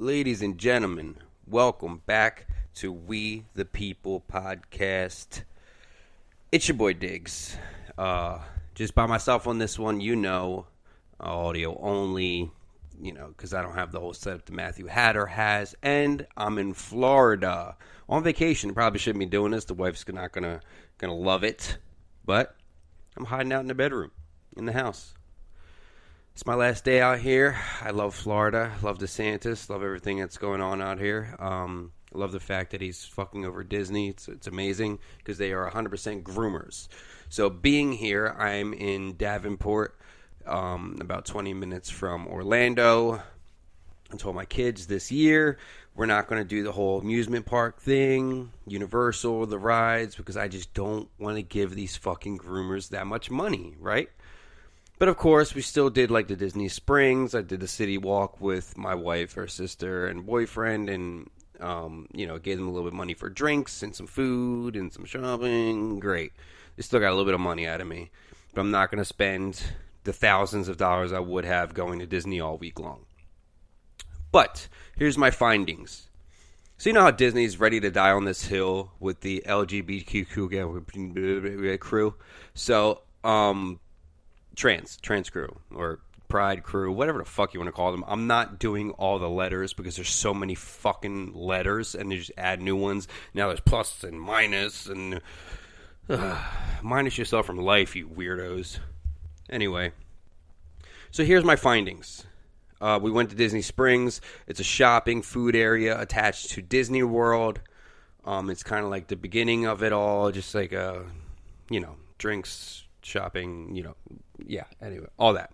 Ladies and gentlemen, welcome back to We the People podcast. It's your boy Diggs. Uh, just by myself on this one, you know, audio only, you know, because I don't have the whole setup that Matthew Hatter has, and I'm in Florida on vacation. Probably shouldn't be doing this. The wife's not gonna gonna love it, but I'm hiding out in the bedroom in the house. It's my last day out here. I love Florida. Love DeSantis. Love everything that's going on out here. Um, love the fact that he's fucking over Disney. It's, it's amazing because they are 100% groomers. So being here, I'm in Davenport, um, about 20 minutes from Orlando. I told my kids this year we're not going to do the whole amusement park thing, Universal, the rides, because I just don't want to give these fucking groomers that much money, right? But of course, we still did like the Disney Springs. I did the city walk with my wife, her sister, and boyfriend, and um, you know, gave them a little bit of money for drinks and some food and some shopping. Great. They still got a little bit of money out of me, but I'm not going to spend the thousands of dollars I would have going to Disney all week long. But here's my findings. So you know how Disney's ready to die on this hill with the LGBTQ crew. So um, trans, trans crew, or pride crew, whatever the fuck you want to call them. I'm not doing all the letters because there's so many fucking letters and they just add new ones. Now there's plus and minus and uh, minus yourself from life, you weirdos. Anyway, so here's my findings. Uh, we went to Disney Springs. It's a shopping food area attached to Disney World. Um, it's kind of like the beginning of it all, just like a, you know, drinks, shopping, you know, yeah, anyway, all that.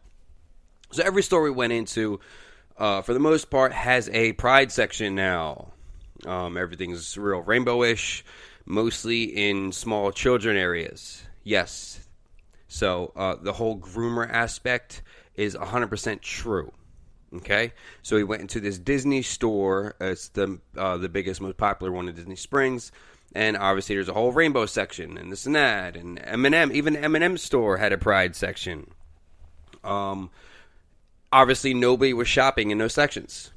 So every store we went into, uh, for the most part, has a pride section now. Um, everything's real rainbowish, mostly in small children areas. Yes. So uh, the whole groomer aspect is 100% true. Okay, so we went into this Disney store. It's the uh, the biggest, most popular one in Disney Springs and obviously there's a whole rainbow section and this and that. And M&M even M&M store had a pride section. Um obviously nobody was shopping in those sections.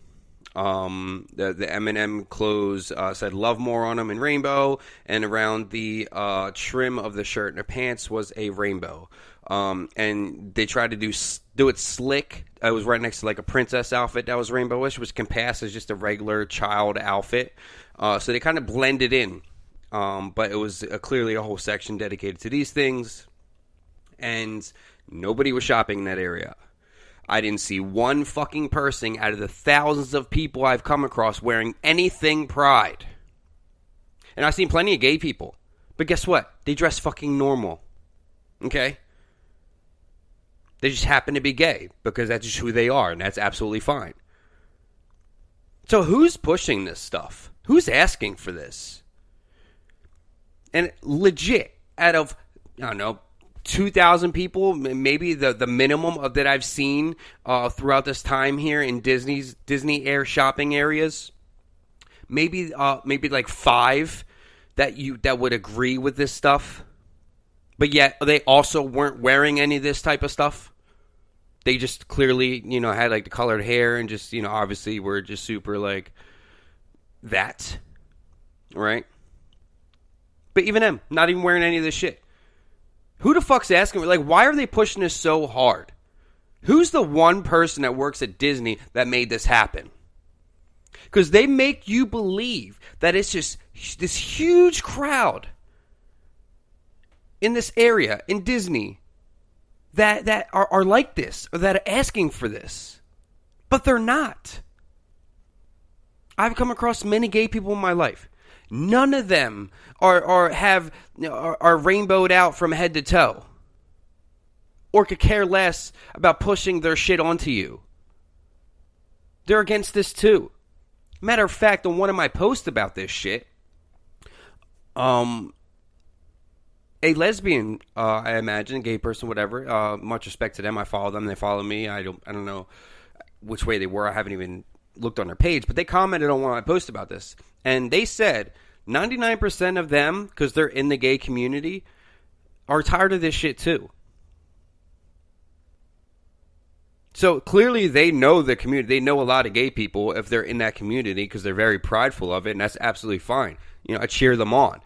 Um the the M&M clothes uh, said love more on them in rainbow. And around the uh, trim of the shirt and the pants was a rainbow. Um and they tried to do do it slick. I was right next to like a princess outfit that was rainbowish which can pass as just a regular child outfit. Uh, so they kind of blended in um, but it was a, clearly a whole section dedicated to these things, and nobody was shopping in that area. I didn't see one fucking person out of the thousands of people I've come across wearing anything Pride. And I've seen plenty of gay people. But guess what? They dress fucking normal. Okay? They just happen to be gay because that's just who they are, and that's absolutely fine. So who's pushing this stuff? Who's asking for this? And legit out of I don't know. 2,000 people, maybe the, the minimum of, that I've seen uh, throughout this time here in Disney's Disney Air shopping areas. Maybe uh, maybe like five that you that would agree with this stuff, but yet they also weren't wearing any of this type of stuff. They just clearly, you know, had like the colored hair and just, you know, obviously were just super like that, right? But even them, not even wearing any of this shit. Who the fuck's asking? Me? Like, why are they pushing this so hard? Who's the one person that works at Disney that made this happen? Because they make you believe that it's just this huge crowd in this area in Disney that that are, are like this or that are asking for this, but they're not. I've come across many gay people in my life. None of them are, are have are, are rainbowed out from head to toe, or could care less about pushing their shit onto you. They're against this too. Matter of fact, on one of my posts about this shit, um, a lesbian, uh, I imagine, gay person, whatever. Uh, much respect to them. I follow them. They follow me. I don't. I don't know which way they were. I haven't even looked on their page, but they commented on one of my posts about this, and they said 99% of them, because they're in the gay community, are tired of this shit too. So clearly, they know the community. They know a lot of gay people if they're in that community because they're very prideful of it, and that's absolutely fine. You know, I cheer them on,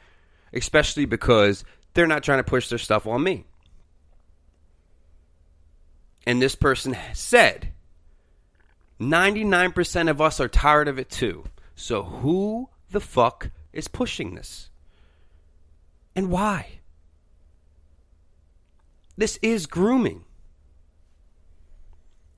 especially because they're not trying to push their stuff on me. And this person said, 99% of us are tired of it too. So who the fuck is pushing this? And why? This is grooming.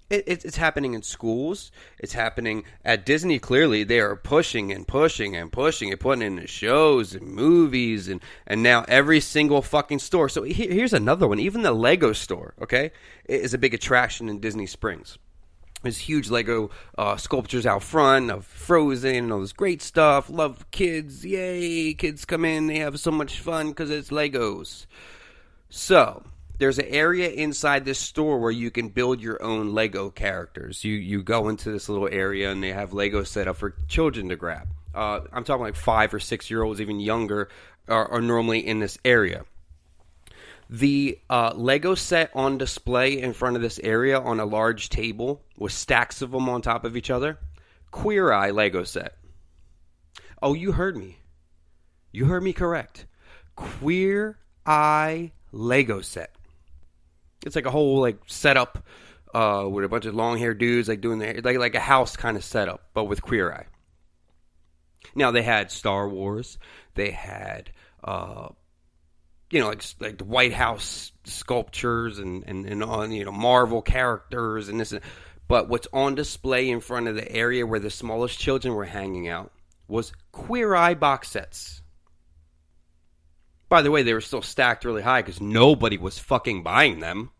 It, it, it's happening in schools. It's happening at Disney. Clearly, they are pushing and pushing and pushing and putting in the shows and movies and and now every single fucking store. So here's another one. Even the Lego store, okay, is a big attraction in Disney Springs. There's huge Lego uh, sculptures out front of Frozen and all this great stuff. Love kids, yay! Kids come in, they have so much fun because it's Legos. So there's an area inside this store where you can build your own Lego characters. You you go into this little area and they have Lego set up for children to grab. Uh, I'm talking like five or six year olds, even younger, are, are normally in this area. The uh, Lego set on display in front of this area on a large table with stacks of them on top of each other. Queer Eye Lego set. Oh, you heard me. You heard me correct. Queer Eye Lego set. It's like a whole like setup uh, with a bunch of long haired dudes like doing the like like a house kind of setup, but with Queer Eye. Now they had Star Wars, they had uh, you know like like the White House sculptures and and and on you know Marvel characters and this. But what's on display in front of the area where the smallest children were hanging out was Queer Eye box sets. By the way, they were still stacked really high because nobody was fucking buying them.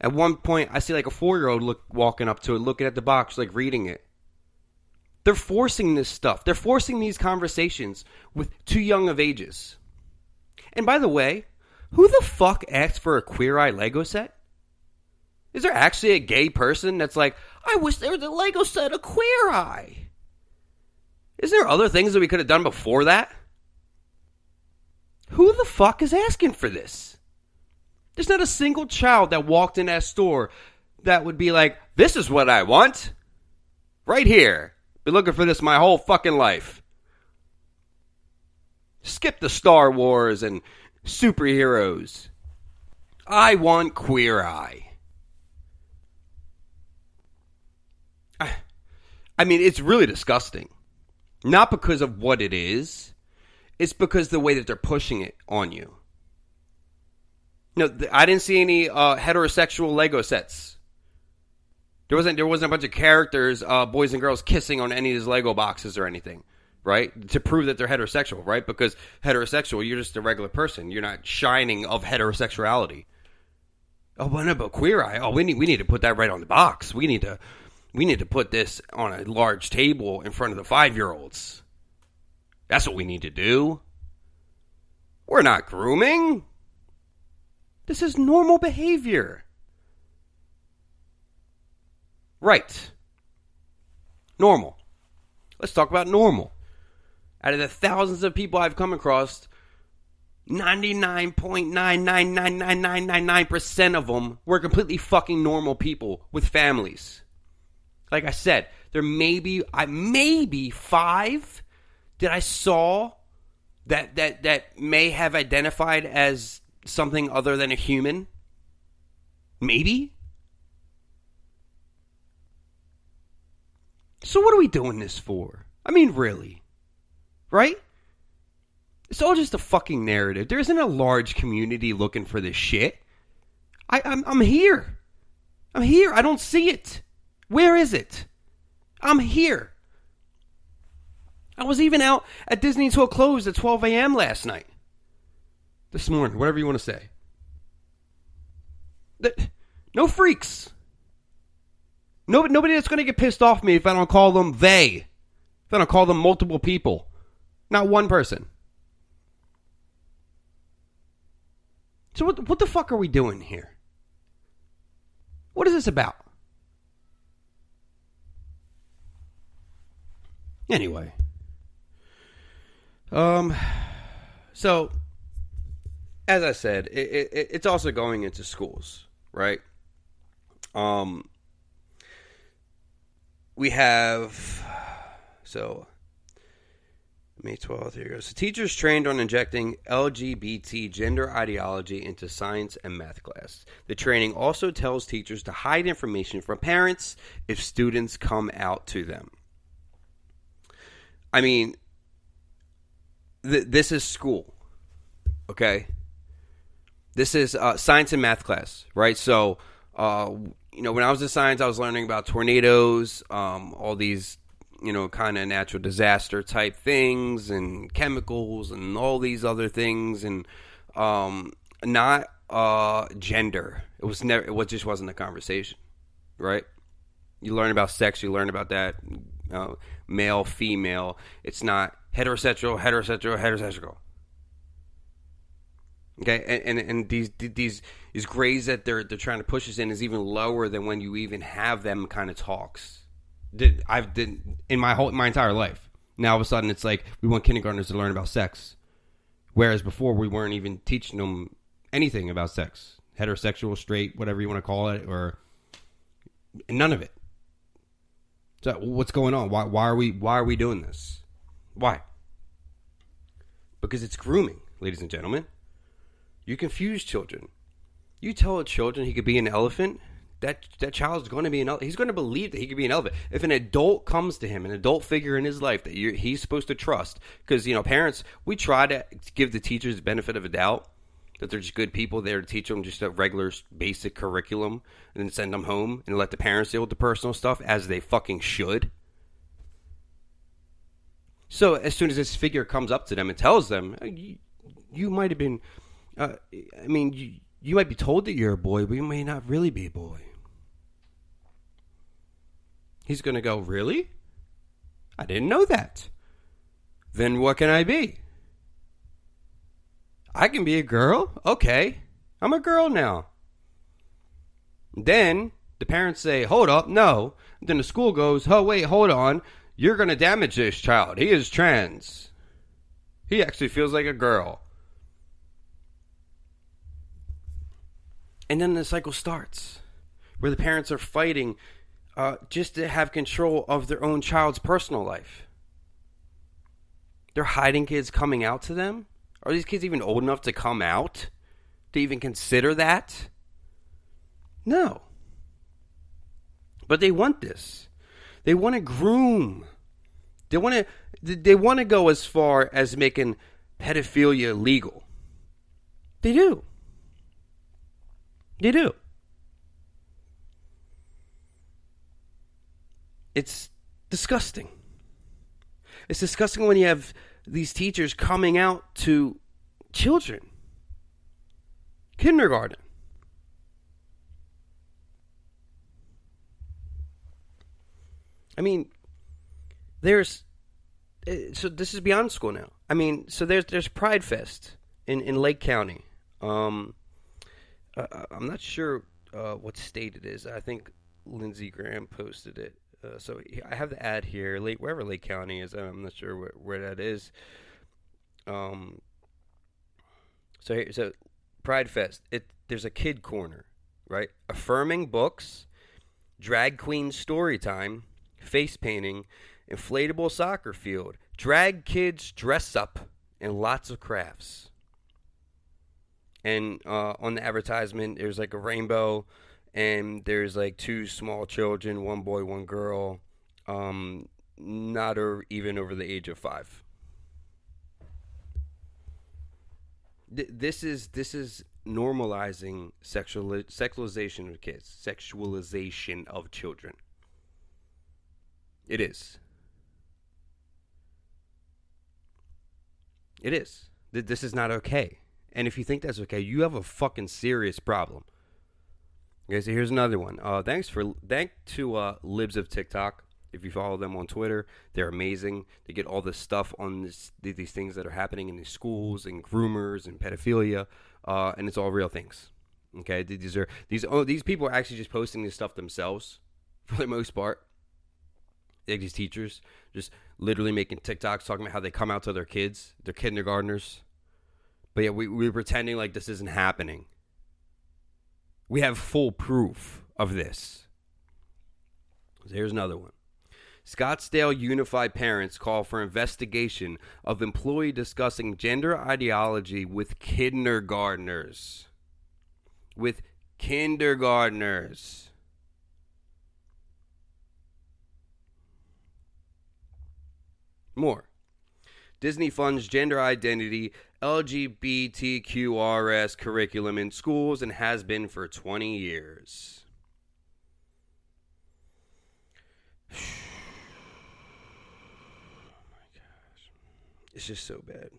At one point, I see like a four year old look walking up to it, looking at the box, like reading it. They're forcing this stuff. They're forcing these conversations with too young of ages. And by the way, who the fuck asked for a queer eye Lego set? Is there actually a gay person that's like, I wish there was a Lego set of queer eye? Is there other things that we could have done before that? Who the fuck is asking for this? There's not a single child that walked in that store that would be like, this is what I want. Right here. Been looking for this my whole fucking life. Skip the Star Wars and superheroes. I want Queer Eye. I mean, it's really disgusting. Not because of what it is, it's because the way that they're pushing it on you. No, I didn't see any uh, heterosexual Lego sets. There wasn't there wasn't a bunch of characters, uh, boys and girls kissing on any of these Lego boxes or anything, right? To prove that they're heterosexual, right? Because heterosexual, you're just a regular person. You're not shining of heterosexuality. Oh, no, but queer eye. Oh, we need we need to put that right on the box. We need to we need to put this on a large table in front of the five year olds. That's what we need to do. We're not grooming. This is normal behavior. Right. Normal. Let's talk about normal. Out of the thousands of people I've come across, 99.9999999% of them were completely fucking normal people with families. Like I said, there may be I maybe 5 that I saw that that that may have identified as something other than a human? Maybe? So, what are we doing this for? I mean, really? Right? It's all just a fucking narrative. There isn't a large community looking for this shit. I, I'm, I'm here. I'm here. I don't see it. Where is it? I'm here. I was even out at Disney until closed at 12 a.m. last night this morning, whatever you want to say. That, no freaks. Nobody, nobody that's going to get pissed off me if I don't call them they. If I don't call them multiple people. Not one person. So what, what the fuck are we doing here? What is this about? Anyway. Um so as I said, it, it, it's also going into schools, right? Um, we have so May 12th, here goes. So teachers trained on injecting LGBT gender ideology into science and math class. The training also tells teachers to hide information from parents if students come out to them. I mean, th- this is school, okay? This is uh, science and math class, right? So, uh, you know, when I was in science, I was learning about tornadoes, um, all these, you know, kind of natural disaster type things, and chemicals, and all these other things, and um, not uh, gender. It was never. It just wasn't a conversation, right? You learn about sex. You learn about that, uh, male, female. It's not heterosexual, heterosexual, heterosexual. Okay, and, and and these these these grades that they're they're trying to push us in is even lower than when you even have them kind of talks. Did I've did in my whole my entire life. Now all of a sudden it's like we want kindergartners to learn about sex, whereas before we weren't even teaching them anything about sex, heterosexual, straight, whatever you want to call it, or none of it. So what's going on? Why why are we why are we doing this? Why? Because it's grooming, ladies and gentlemen. You confuse children. You tell a children he could be an elephant, that that child's going to be an. He's going to believe that he could be an elephant. If an adult comes to him, an adult figure in his life that he's supposed to trust, because you know parents, we try to give the teachers the benefit of a doubt that they're just good people there to teach them just a regular basic curriculum, and then send them home and let the parents deal with the personal stuff as they fucking should. So as soon as this figure comes up to them and tells them, you, you might have been uh, I mean, you, you might be told that you're a boy, but you may not really be a boy. He's going to go, Really? I didn't know that. Then what can I be? I can be a girl? Okay. I'm a girl now. Then the parents say, Hold up, no. Then the school goes, Oh, wait, hold on. You're going to damage this child. He is trans. He actually feels like a girl. And then the cycle starts where the parents are fighting uh, just to have control of their own child's personal life. They're hiding kids coming out to them. Are these kids even old enough to come out? To even consider that? No. But they want this. They want to groom. They want to they want to go as far as making pedophilia legal. They do. They do. It's disgusting. It's disgusting when you have these teachers coming out to children. Kindergarten. I mean, there's eh, so this is beyond school now. I mean, so there's there's Pride Fest in in Lake County. Um, uh, uh, I'm not sure uh, what state it is. I think Lindsey Graham posted it. Uh, so I have the ad here, Lake wherever Lake County is. I'm not sure where, where that is. Um. So here, so Pride Fest. It there's a kid corner, right? Affirming books, drag queen story time, face painting, inflatable soccer field, drag kids dress up, and lots of crafts and uh, on the advertisement there's like a rainbow and there's like two small children one boy one girl um, not or even over the age of five. Th- this is this is normalizing sexual sexualization of kids sexualization of children. It is. It is. This is not okay. And if you think that's okay, you have a fucking serious problem. Okay, so here's another one. Uh, thanks for thank to uh, libs of TikTok. If you follow them on Twitter, they're amazing. They get all this stuff on this, these things that are happening in these schools and groomers and pedophilia, uh, and it's all real things. Okay, these are these oh these people are actually just posting this stuff themselves for the most part. Like these teachers just literally making TikToks talking about how they come out to their kids, their kindergartners, but yeah, we, we're pretending like this isn't happening. We have full proof of this. Here's another one. Scottsdale Unified Parents call for investigation of employee discussing gender ideology with kindergartners. With kindergartners. More. Disney funds gender identity LGBTQRS curriculum in schools and has been for 20 years. Oh my gosh. It's just so bad.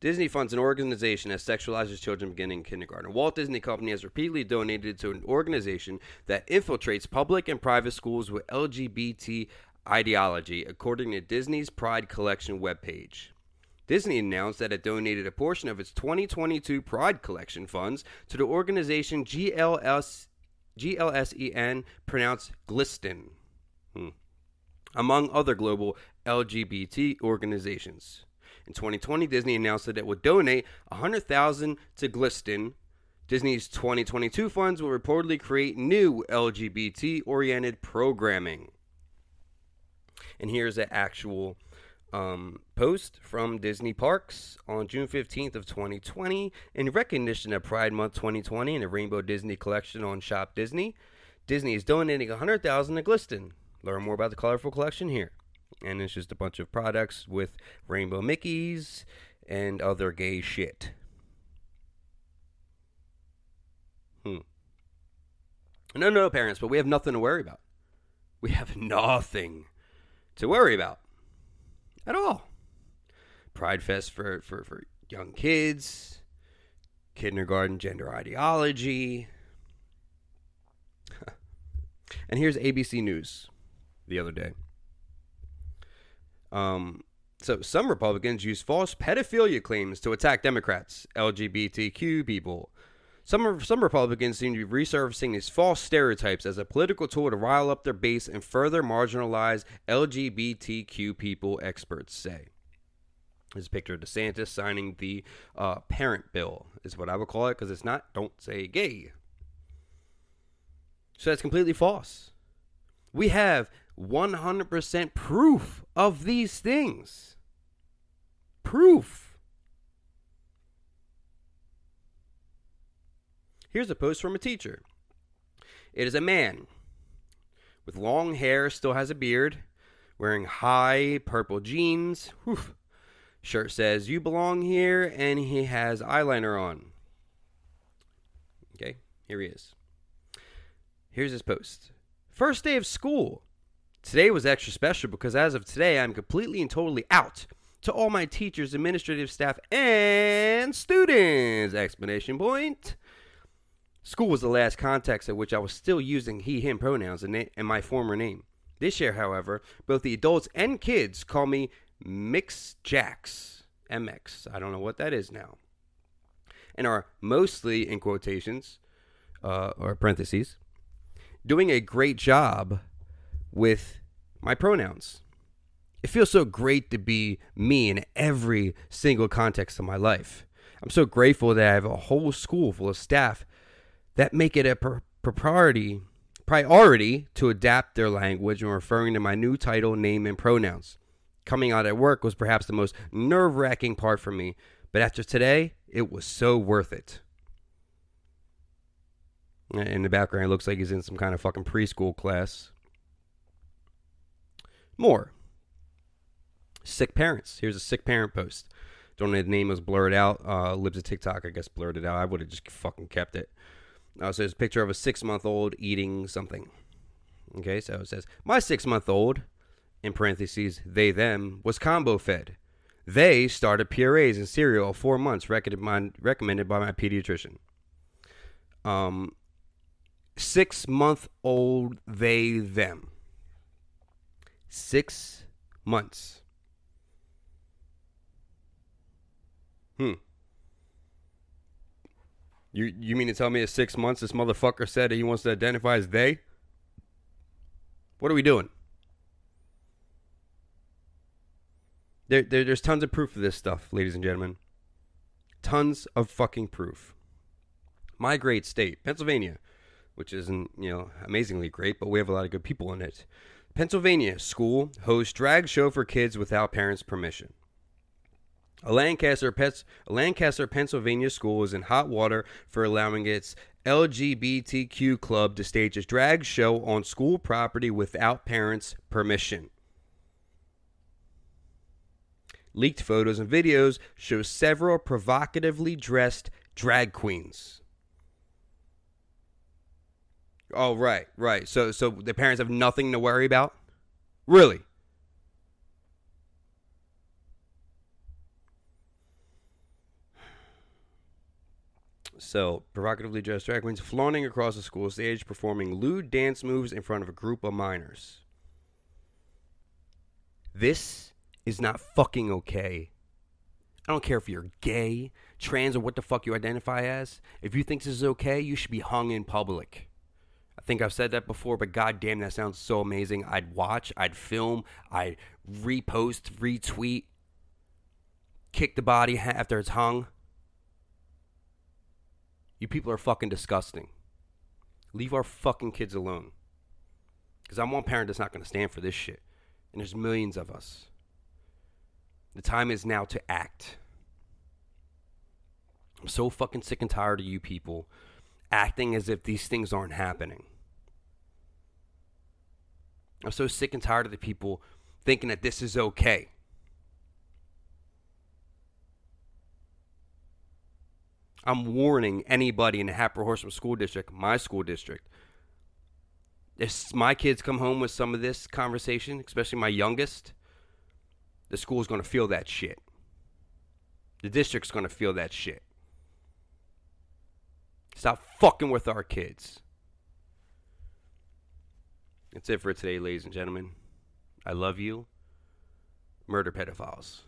Disney funds an organization that sexualizes children beginning in kindergarten. Walt Disney Company has repeatedly donated to an organization that infiltrates public and private schools with LGBT ideology, according to Disney's Pride Collection webpage. Disney announced that it donated a portion of its 2022 Pride Collection funds to the organization GLS, GLSEN, pronounced glisten, hmm. among other global LGBT organizations. In 2020, Disney announced that it would donate 100,000 to GLSEN. Disney's 2022 funds will reportedly create new LGBT-oriented programming. And here's an actual um, post from Disney Parks on June 15th of 2020 in recognition of Pride Month 2020 and the Rainbow Disney Collection on Shop Disney. Disney is donating 100,000 to GLSEN. Learn more about the colorful collection here. And it's just a bunch of products with rainbow Mickeys and other gay shit. Hmm. No, no, parents, but we have nothing to worry about. We have nothing to worry about at all. Pride Fest for, for, for young kids, kindergarten gender ideology. and here's ABC News the other day. Um, so some Republicans use false pedophilia claims to attack Democrats, LGBTQ people. Some some Republicans seem to be resurfacing these false stereotypes as a political tool to rile up their base and further marginalize LGBTQ people. Experts say. A picture of DeSantis signing the uh, parent bill, is what I would call it, because it's not "Don't say gay." So that's completely false. We have 100% proof of these things. Proof. Here's a post from a teacher. It is a man with long hair, still has a beard, wearing high purple jeans. Whew. Shirt says, You belong here, and he has eyeliner on. Okay, here he is. Here's his post. First day of school. Today was extra special because as of today, I'm completely and totally out to all my teachers, administrative staff, and students! Explanation point. School was the last context at which I was still using he, him pronouns and, na- and my former name. This year, however, both the adults and kids call me Mix Jacks. MX. I don't know what that is now. And are mostly, in quotations, uh, or parentheses, doing a great job with my pronouns. It feels so great to be me in every single context of my life. I'm so grateful that I have a whole school full of staff that make it a pr- priority priority to adapt their language when referring to my new title, name, and pronouns. Coming out at work was perhaps the most nerve-wracking part for me, but after today, it was so worth it. In the background, it looks like he's in some kind of fucking preschool class. More. Sick parents. Here's a sick parent post. Don't know the name was blurred out. Uh, Libs of TikTok, I guess, blurred it out. I would have just fucking kept it. Uh, so there's a picture of a six month old eating something. Okay, so it says, My six month old, in parentheses, they, them, was combo fed. They started purees and cereal four months, recommended by my pediatrician. Um, six month old, they, them. Six months. Hmm. You you mean to tell me at six months this motherfucker said he wants to identify as they? What are we doing? There, there, there's tons of proof of this stuff, ladies and gentlemen. Tons of fucking proof. My great state, Pennsylvania, which isn't, you know, amazingly great, but we have a lot of good people in it. Pennsylvania school hosts drag show for kids without parents' permission. A Lancaster, a Lancaster, Pennsylvania school is in hot water for allowing its LGBTQ club to stage a drag show on school property without parents' permission. Leaked photos and videos show several provocatively dressed drag queens. Oh, right, right. So, so the parents have nothing to worry about. Really? So, provocatively dressed drag queens flaunting across the school stage, performing lewd dance moves in front of a group of minors. This is not fucking okay. I don't care if you're gay, trans, or what the fuck you identify as. If you think this is okay, you should be hung in public. I think I've said that before, but goddamn, that sounds so amazing. I'd watch, I'd film, I'd repost, retweet, kick the body after it's hung. You people are fucking disgusting. Leave our fucking kids alone. Because I'm one parent that's not going to stand for this shit. And there's millions of us. The time is now to act. I'm so fucking sick and tired of you people acting as if these things aren't happening. I'm so sick and tired of the people thinking that this is okay. I'm warning anybody in the Hatboro Horsham School District, my school district, if my kids come home with some of this conversation, especially my youngest, the school's going to feel that shit. The district's going to feel that shit. Stop fucking with our kids. That's it for today, ladies and gentlemen. I love you. Murder pedophiles.